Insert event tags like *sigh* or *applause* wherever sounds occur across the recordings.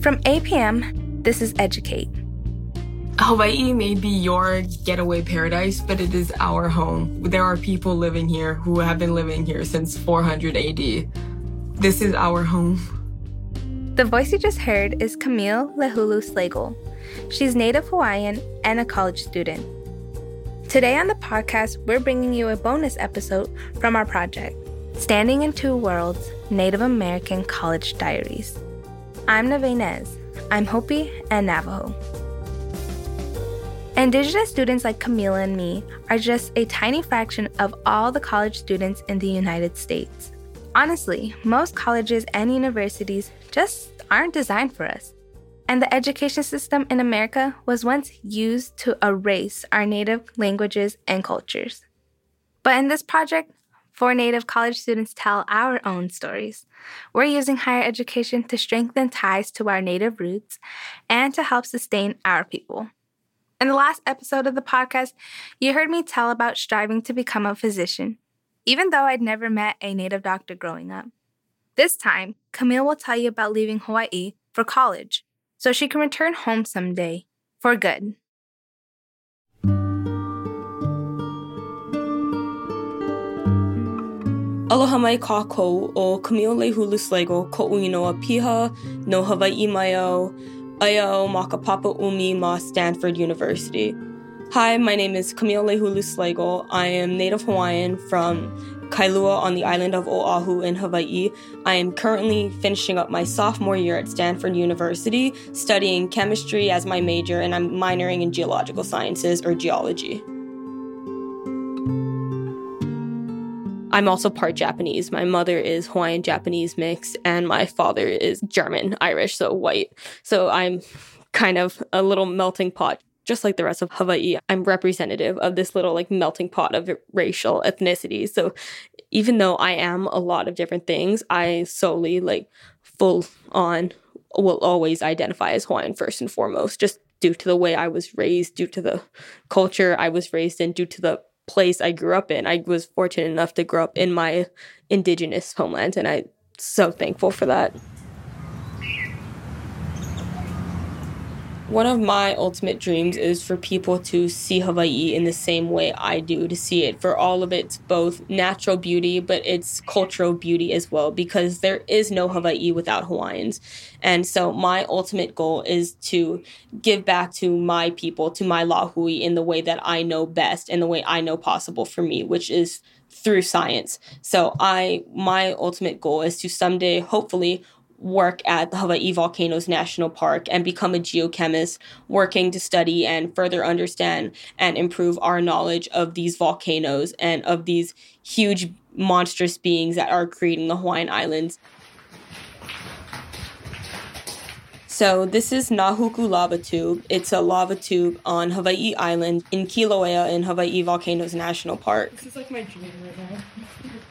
From APM, this is Educate. Hawaii may be your getaway paradise, but it is our home. There are people living here who have been living here since 400 AD. This is our home. The voice you just heard is Camille Lehulu Slagle. She's Native Hawaiian and a college student. Today on the podcast, we're bringing you a bonus episode from our project, Standing in Two Worlds Native American College Diaries. I'm Nave I'm Hopi and Navajo. Indigenous students like Camille and me are just a tiny fraction of all the college students in the United States. Honestly, most colleges and universities just aren't designed for us. And the education system in America was once used to erase our native languages and cultures. But in this project, four Native college students tell our own stories. We're using higher education to strengthen ties to our Native roots and to help sustain our people. In the last episode of the podcast, you heard me tell about striving to become a physician, even though I'd never met a Native doctor growing up. This time, Camille will tell you about leaving Hawaii for college so she can return home someday for good. Aloha mai kākou o Camille Lehulu Slagle ko uinoa piha no Hawaii mai au Ayo Makapapa Umi Ma Stanford University. Hi, my name is Camille Lehulu Slagle. I am Native Hawaiian from Kailua on the island of Oahu in Hawaii. I am currently finishing up my sophomore year at Stanford University, studying chemistry as my major, and I'm minoring in geological sciences or geology. I'm also part Japanese. My mother is Hawaiian Japanese mix, and my father is German Irish, so white. So I'm kind of a little melting pot. Just like the rest of Hawaii, I'm representative of this little like melting pot of racial ethnicity. So even though I am a lot of different things, I solely like full on will always identify as Hawaiian first and foremost, just due to the way I was raised, due to the culture I was raised in, due to the place I grew up in. I was fortunate enough to grow up in my indigenous homeland, and I'm so thankful for that. One of my ultimate dreams is for people to see Hawaii in the same way I do, to see it for all of its both natural beauty, but its cultural beauty as well, because there is no Hawaii without Hawaiians. And so my ultimate goal is to give back to my people, to my Lahui in the way that I know best and the way I know possible for me, which is through science. So I my ultimate goal is to someday hopefully work at the Hawaii Volcanoes National Park and become a geochemist, working to study and further understand and improve our knowledge of these volcanoes and of these huge monstrous beings that are creating the Hawaiian Islands. So this is Nahuku Lava Tube. It's a lava tube on Hawaii Island in Kilauea in Hawaii Volcanoes National Park. This is like my dream right now. *laughs*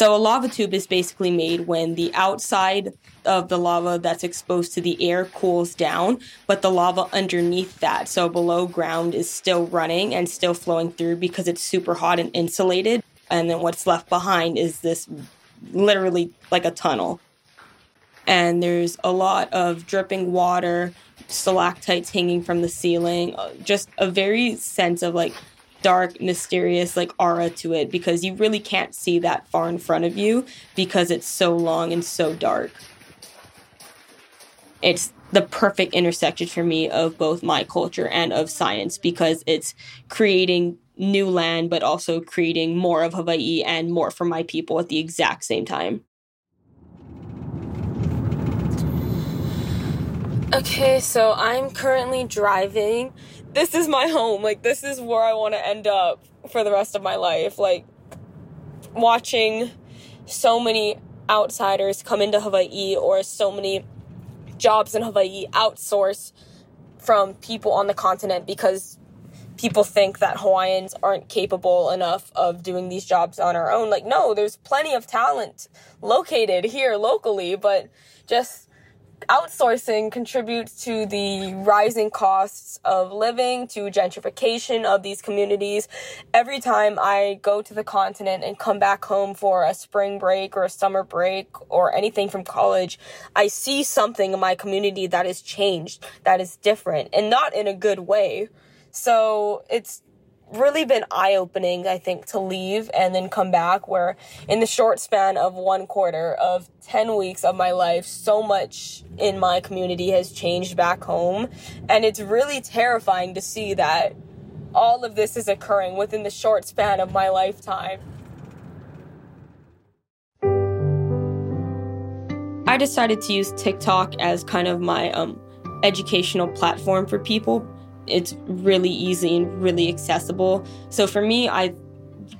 So a lava tube is basically made when the outside of the lava that's exposed to the air cools down, but the lava underneath that, so below ground, is still running and still flowing through because it's super hot and insulated. And then what's left behind is this literally like a tunnel. And there's a lot of dripping water, stalactites hanging from the ceiling, uh, just a very sense of like dark, mysterious like aura to it because you really can't see that far in front of you because it's so long and so dark. It's the perfect intersection for me of both my culture and of science because it's creating new land but also creating more of Hawaii and more for my people at the exact same time. Okay, so I'm currently driving this is my home. Like, this is where I want to end up for the rest of my life. Like, watching so many outsiders come into Hawaii or so many jobs in Hawaii outsource from people on the continent because people think that Hawaiians aren't capable enough of doing these jobs on our own. Like, no, there's plenty of talent located here locally, but just outsourcing contributes to the rising costs of living, to gentrification of these communities. Every time I go to the continent and come back home for a spring break or a summer break or anything from college, I see something in my community that has changed, that is different, and not in a good way. So it's really been eye opening, I think, to leave and then come back. Where in the short span of one quarter of 10 weeks of my life, so much in my community has changed back home. And it's really terrifying to see that all of this is occurring within the short span of my lifetime. I decided to use TikTok as kind of my um, educational platform for people it's really easy and really accessible. So for me, I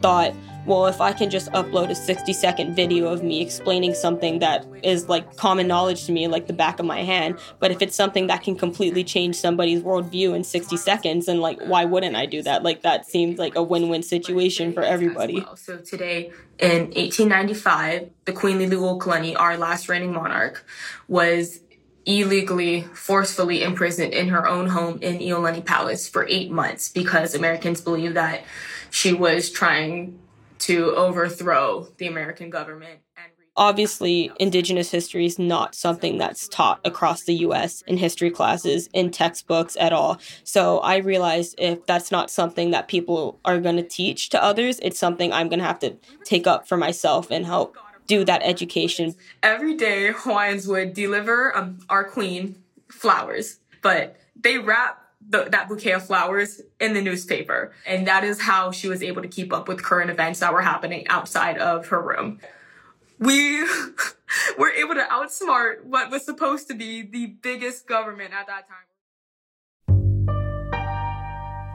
thought, well, if I can just upload a 60 second video of me explaining something that is like common knowledge to me, like the back of my hand, but if it's something that can completely change somebody's worldview in 60 seconds, then like, why wouldn't I do that? Like, that seems like a win win situation for everybody. So today, in 1895, the Queen Liliuokalani, our last reigning monarch, was illegally, forcefully imprisoned in her own home in Iolani Palace for eight months because Americans believe that she was trying to overthrow the American government. Obviously, Indigenous history is not something that's taught across the US in history classes, in textbooks at all. So I realized if that's not something that people are going to teach to others, it's something I'm going to have to take up for myself and help do that education. Every day, Hawaiians would deliver um, our queen flowers, but they wrap the, that bouquet of flowers in the newspaper. And that is how she was able to keep up with current events that were happening outside of her room. We *laughs* were able to outsmart what was supposed to be the biggest government at that time.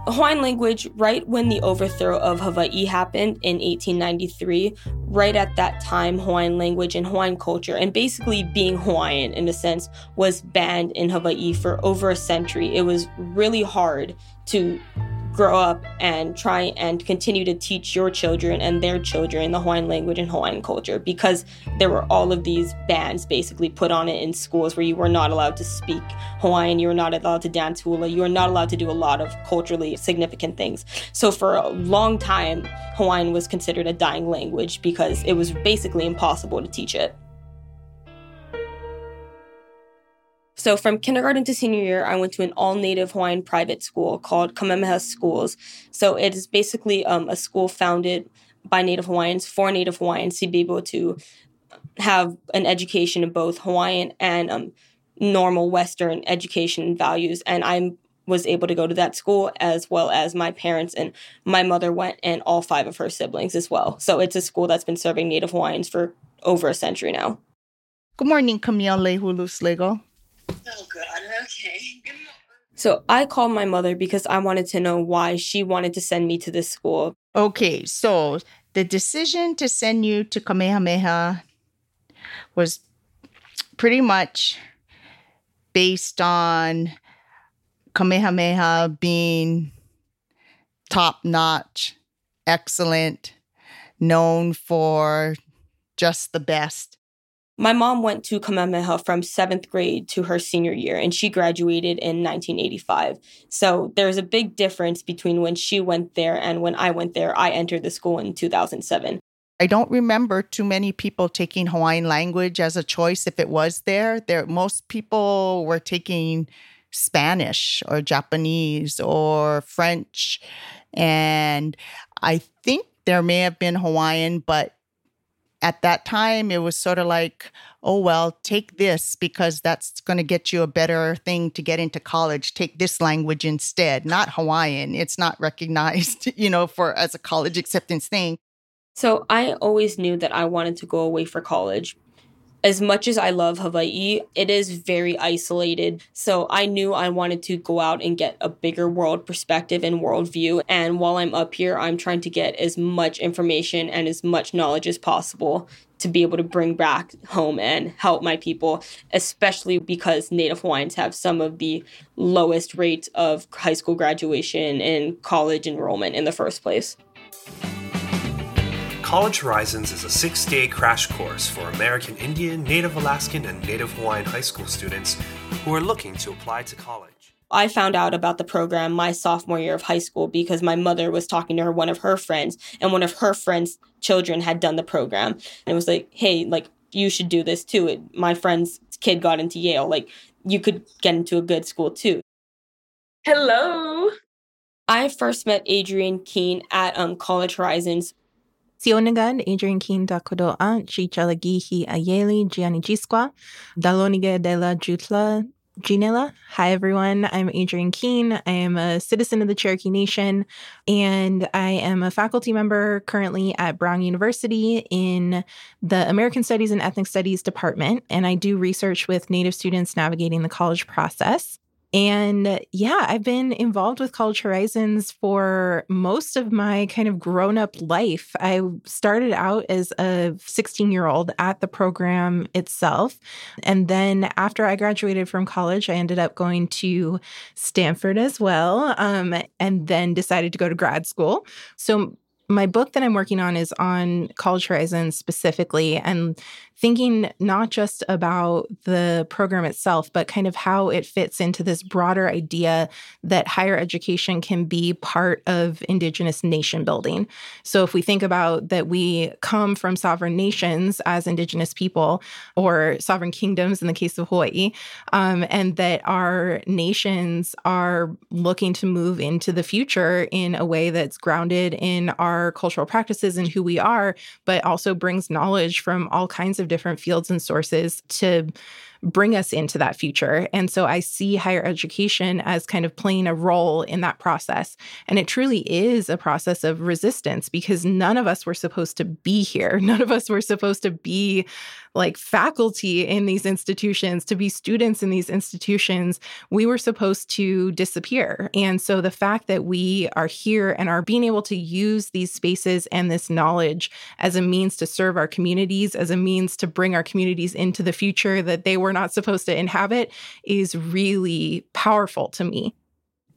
Hawaiian language, right when the overthrow of Hawaii happened in 1893, right at that time, Hawaiian language and Hawaiian culture, and basically being Hawaiian in a sense, was banned in Hawaii for over a century. It was really hard to grow up and try and continue to teach your children and their children the Hawaiian language and Hawaiian culture because there were all of these bans basically put on it in schools where you were not allowed to speak Hawaiian, you were not allowed to dance hula, you were not allowed to do a lot of culturally significant things. So for a long time, Hawaiian was considered a dying language because it was basically impossible to teach it. So from kindergarten to senior year, I went to an all-native Hawaiian private school called Kamehameha Schools. So it is basically um, a school founded by Native Hawaiians for Native Hawaiians to be able to have an education in both Hawaiian and um, normal Western education values. And I was able to go to that school as well as my parents and my mother went and all five of her siblings as well. So it's a school that's been serving Native Hawaiians for over a century now. Good morning, Camille Lehulu Slagle. Oh, God. Okay. So I called my mother because I wanted to know why she wanted to send me to this school. Okay, so the decision to send you to Kamehameha was pretty much based on Kamehameha being top notch, excellent, known for just the best. My mom went to Kamehameha from seventh grade to her senior year, and she graduated in 1985. So there's a big difference between when she went there and when I went there. I entered the school in 2007. I don't remember too many people taking Hawaiian language as a choice if it was there. There most people were taking Spanish or Japanese or French and I think there may have been Hawaiian but at that time it was sort of like oh well take this because that's going to get you a better thing to get into college. Take this language instead. Not hawaiian. It's not recognized *laughs* you know for as a college acceptance thing. So i always knew that i wanted to go away for college as much as I love Hawaii, it is very isolated. So I knew I wanted to go out and get a bigger world perspective and worldview. And while I'm up here, I'm trying to get as much information and as much knowledge as possible to be able to bring back home and help my people, especially because Native Hawaiians have some of the lowest rates of high school graduation and college enrollment in the first place College Horizons is a six day crash course for American Indian, Native Alaskan, and Native Hawaiian high school students who are looking to apply to college. I found out about the program my sophomore year of high school because my mother was talking to her one of her friends and one of her friends' children had done the program and it was like, "Hey, like you should do this too. It, my friend's kid got into Yale. Like you could get into a good school too." Hello. I first met Adrienne Keene at um, College Horizons. Sionagad, Adrienne Keene da Kodoa, Chichalagihi Ayeli, Gianni Gisqua, Dalonige de la Jutla, Ginela. Hi, everyone. I'm Adrienne Keene. I am a citizen of the Cherokee Nation, and I am a faculty member currently at Brown University in the American Studies and Ethnic Studies Department. And I do research with Native students navigating the college process. And yeah, I've been involved with College Horizons for most of my kind of grown up life. I started out as a 16 year old at the program itself. And then after I graduated from college, I ended up going to Stanford as well, um, and then decided to go to grad school. So my book that I'm working on is on College Horizons specifically and thinking not just about the program itself, but kind of how it fits into this broader idea that higher education can be part of Indigenous nation building. So, if we think about that we come from sovereign nations as Indigenous people, or sovereign kingdoms in the case of Hawaii, um, and that our nations are looking to move into the future in a way that's grounded in our cultural practices and who we are, but also brings knowledge from all kinds of different fields and sources to bring us into that future. And so I see higher education as kind of playing a role in that process. And it truly is a process of resistance because none of us were supposed to be here. *laughs* None of us were supposed to be like faculty in these institutions, to be students in these institutions, we were supposed to disappear. And so the fact that we are here and are being able to use these spaces and this knowledge as a means to serve our communities, as a means to bring our communities into the future that they were not supposed to inhabit is really powerful to me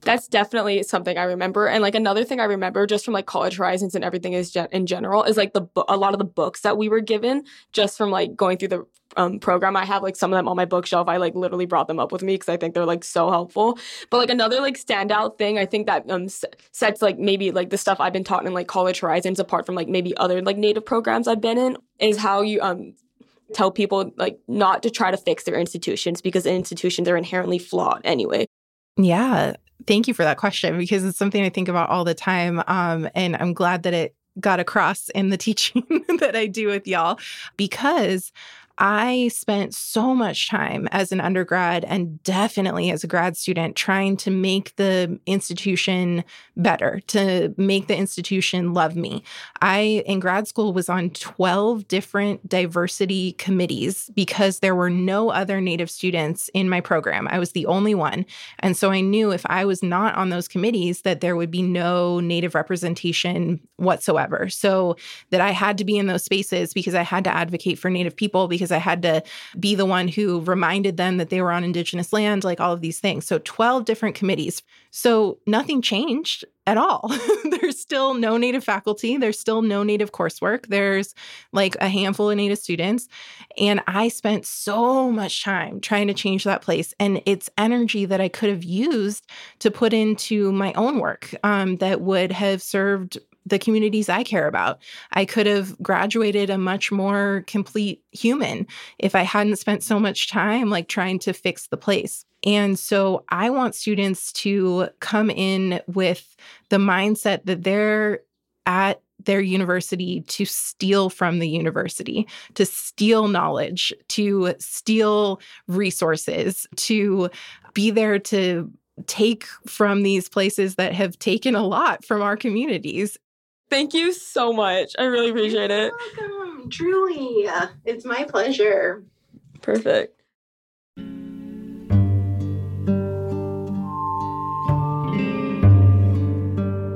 that's definitely something I remember. And like another thing I remember just from like college horizons and everything is gen- in general is like the bu- a lot of the books that we were given just from like going through the um, program. I have like some of them on my bookshelf. I like literally brought them up with me because I think they're like so helpful. But like another like standout thing I think that um s- sets like maybe like the stuff I've been taught in like college horizons apart from like maybe other like native programs I've been in is how you um tell people like not to try to fix their institutions because institutions are inherently flawed anyway. Yeah, thank you for that question because it's something I think about all the time. Um, and I'm glad that it got across in the *laughs* teaching that I do with y'all because I spent so much time as an undergrad and definitely as a grad student trying to make the institution better, to make the institution love me. I, in grad school, was on 12 different diversity committees because there were no other Native students in my program. I was the only one. And so I knew if I was not on those committees, that there would be no Native representation whatsoever. So that I had to be in those spaces because I had to advocate for Native people because because I had to be the one who reminded them that they were on Indigenous land, like all of these things. So 12 different committees. So nothing changed at all. *laughs* There's still no Native faculty. There's still no Native coursework. There's like a handful of Native students. And I spent so much time trying to change that place. And it's energy that I could have used to put into my own work um, that would have served the communities I care about. I could have graduated a much more complete human if I hadn't spent so much time like trying to fix the place. And so I want students to come in with the mindset that they're at their university to steal from the university, to steal knowledge, to steal resources, to be there to take from these places that have taken a lot from our communities Thank you so much. I really appreciate You're it. welcome. Truly. It's my pleasure. Perfect.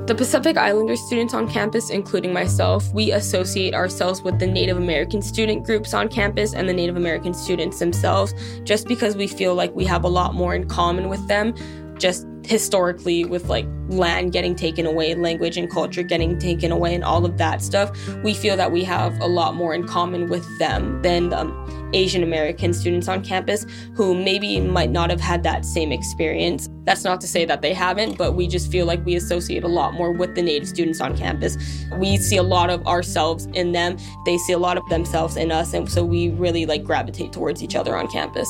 The Pacific Islander students on campus, including myself, we associate ourselves with the Native American student groups on campus and the Native American students themselves just because we feel like we have a lot more in common with them just historically with like land getting taken away, language and culture getting taken away, and all of that stuff, we feel that we have a lot more in common with them than um, Asian American students on campus who maybe might not have had that same experience. That's not to say that they haven't, but we just feel like we associate a lot more with the Native students on campus. We see a lot of ourselves in them, they see a lot of themselves in us, and so we really like gravitate towards each other on campus.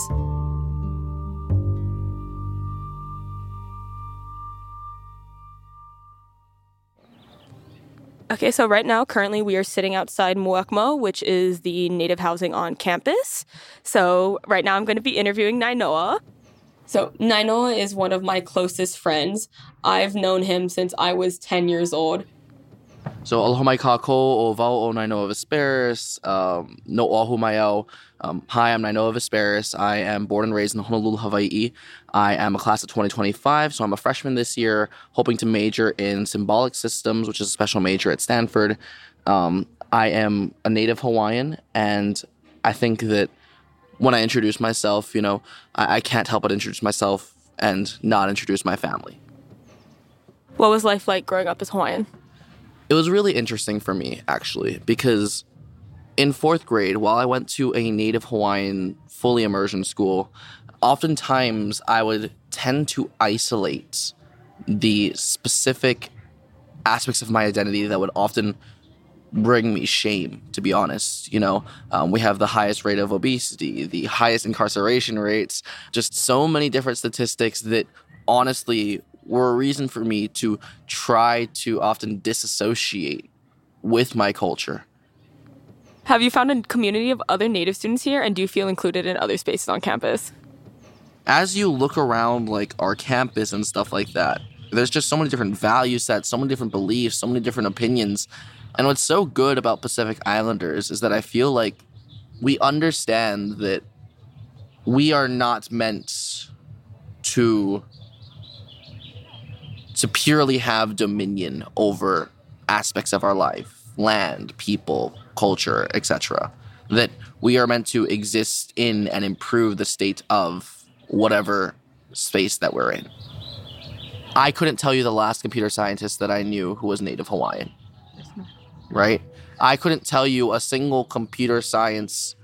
Okay, so right now, currently, we are sitting outside Muwekma, which is the native housing on campus. So right now, I'm going to be interviewing Nainoa. So Nainoa is one of my closest friends. I've known him since I was 10 years old. So aloha mai kako o vau o Nainoa Vesperis, um, no mai. Um, hi, I'm Nainoa Vesperis. I am born and raised in Honolulu, Hawaii. I am a class of 2025, so I'm a freshman this year, hoping to major in symbolic systems, which is a special major at Stanford. Um, I am a native Hawaiian, and I think that when I introduce myself, you know, I, I can't help but introduce myself and not introduce my family. What was life like growing up as Hawaiian? It was really interesting for me, actually, because in fourth grade, while I went to a native Hawaiian fully immersion school, oftentimes I would tend to isolate the specific aspects of my identity that would often bring me shame, to be honest. You know, um, we have the highest rate of obesity, the highest incarceration rates, just so many different statistics that honestly were a reason for me to try to often disassociate with my culture. Have you found a community of other Native students here, and do you feel included in other spaces on campus? As you look around, like our campus and stuff like that, there's just so many different value sets, so many different beliefs, so many different opinions. And what's so good about Pacific Islanders is that I feel like we understand that we are not meant to to purely have dominion over aspects of our life, land, people, culture, etc. That we are meant to exist in and improve the state of whatever space that we're in. I couldn't tell you the last computer scientist that I knew who was native Hawaiian. Right? I couldn't tell you a single computer science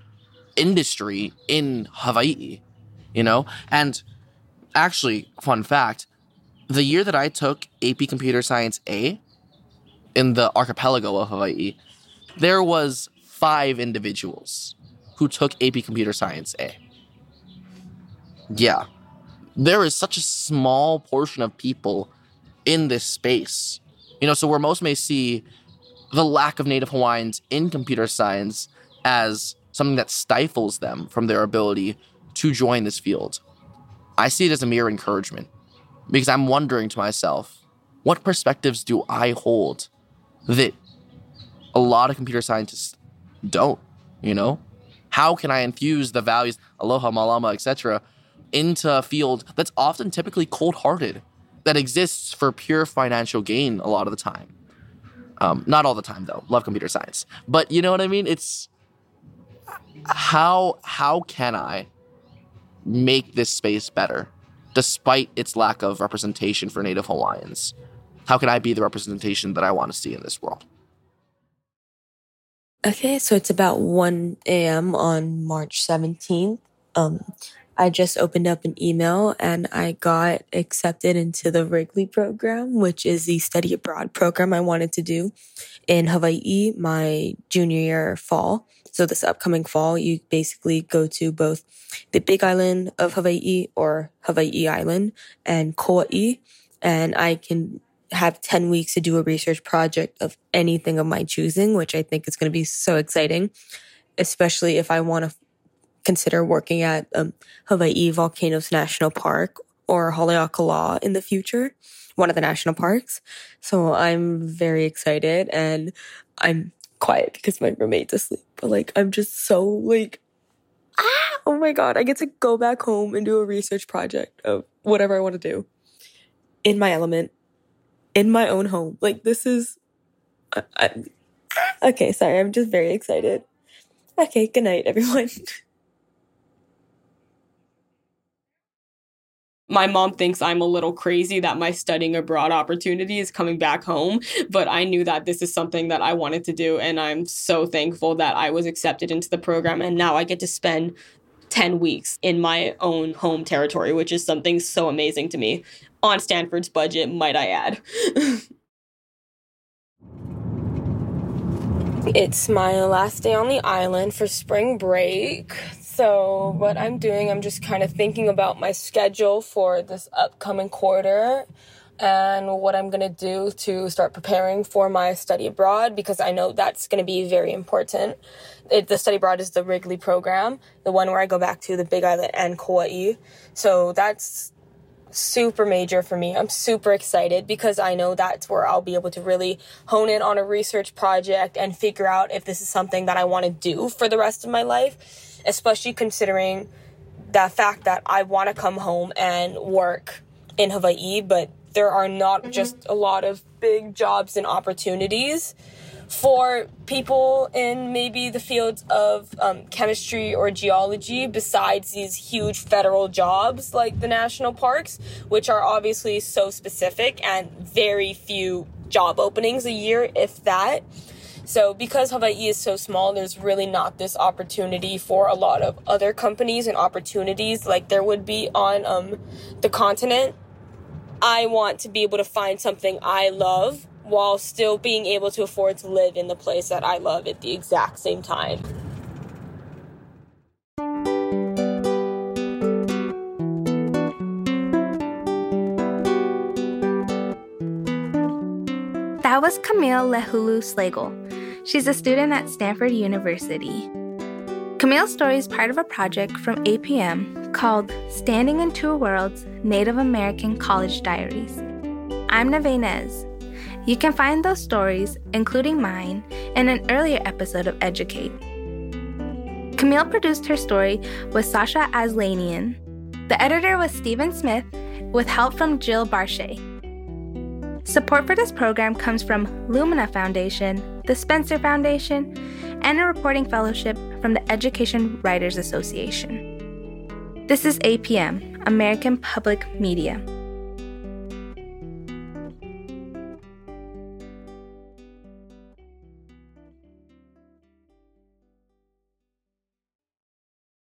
industry in Hawaii, you know? And actually, fun fact, the year that I took AP Computer Science A in the archipelago of Hawaii, there was five individuals who took AP Computer Science A. Yeah. There is such a small portion of people in this space. You know, so where most may see the lack of Native Hawaiians in computer science as something that stifles them from their ability to join this field, I see it as a mere encouragement because I'm wondering to myself, what perspectives do I hold that a lot of computer scientists don't, you know? How can I infuse the values, aloha, malama, etc., into a field that's often typically cold-hearted, that exists for pure financial gain a lot of the time? Um, not all the time though. Love computer science, but you know what I mean. It's how how can I make this space better? Despite its lack of representation for Native Hawaiians? How can I be the representation that I want to see in this world? Okay, so it's about 1 a.m. on March 17th. Um, I just opened up an email and I got accepted into the Wrigley program, which is the study abroad program I wanted to do in Hawaii my junior year fall. So this upcoming fall, you basically go to both the big island of Hawaii or Hawaii Island and Kauai. And I can have 10 weeks to do a research project of anything of my choosing, which I think is going to be so exciting, especially if I want to consider working at um, Hawaii Volcanoes National Park or Haleakala in the future, one of the national parks. So I'm very excited and I'm quiet because my roommate's asleep. But like, I'm just so like, ah, oh my God, I get to go back home and do a research project of whatever I want to do in my element, in my own home. Like, this is, I, I, okay, sorry, I'm just very excited. Okay, good night, everyone. *laughs* my mom thinks I'm a little crazy that my studying abroad opportunity is coming back home, but I knew that this is something that I wanted to do. And I'm so thankful that I was accepted into the program. And now I get to spend 10 weeks in my own home territory, which is something so amazing to me on Stanford's budget, might I add. *laughs* it's my last day on the island for spring break. So, what I'm doing, I'm just kind of thinking about my schedule for this upcoming quarter and what I'm going to do to start preparing for my study abroad because I know that's going to be very important. It, the study abroad is the Wrigley program, the one where I go back to the Big Island and Kauai. So, that's super major for me. I'm super excited because I know that's where I'll be able to really hone in on a research project and figure out if this is something that I want to do for the rest of my life especially considering the fact that I want to come home and work in Hawaii, but there are not mm-hmm. just a lot of big jobs and opportunities for people in maybe the fields of um, chemistry or geology besides these huge federal jobs like the national parks, which are obviously so specific and very few job openings a year, if that. So because Hawaii is so small, there's really not this opportunity for a lot of other companies and opportunities like there would be on um, the continent. I want to be able to find something I love while still being able to afford to live in the place that I love at the exact same time. That was Camille Lehulu Slagle. She's a student at Stanford University. Camille's story is part of a project from APM called Standing in Two Worlds Native American College Diaries. I'm Nave Nez. You can find those stories, including mine, in an earlier episode of Educate. Camille produced her story with Sasha Aslanian. The editor was Stephen Smith, with help from Jill Barche. Support for this program comes from Lumina Foundation, the Spencer Foundation, and a reporting fellowship from the Education Writers Association. This is APM, American Public Media.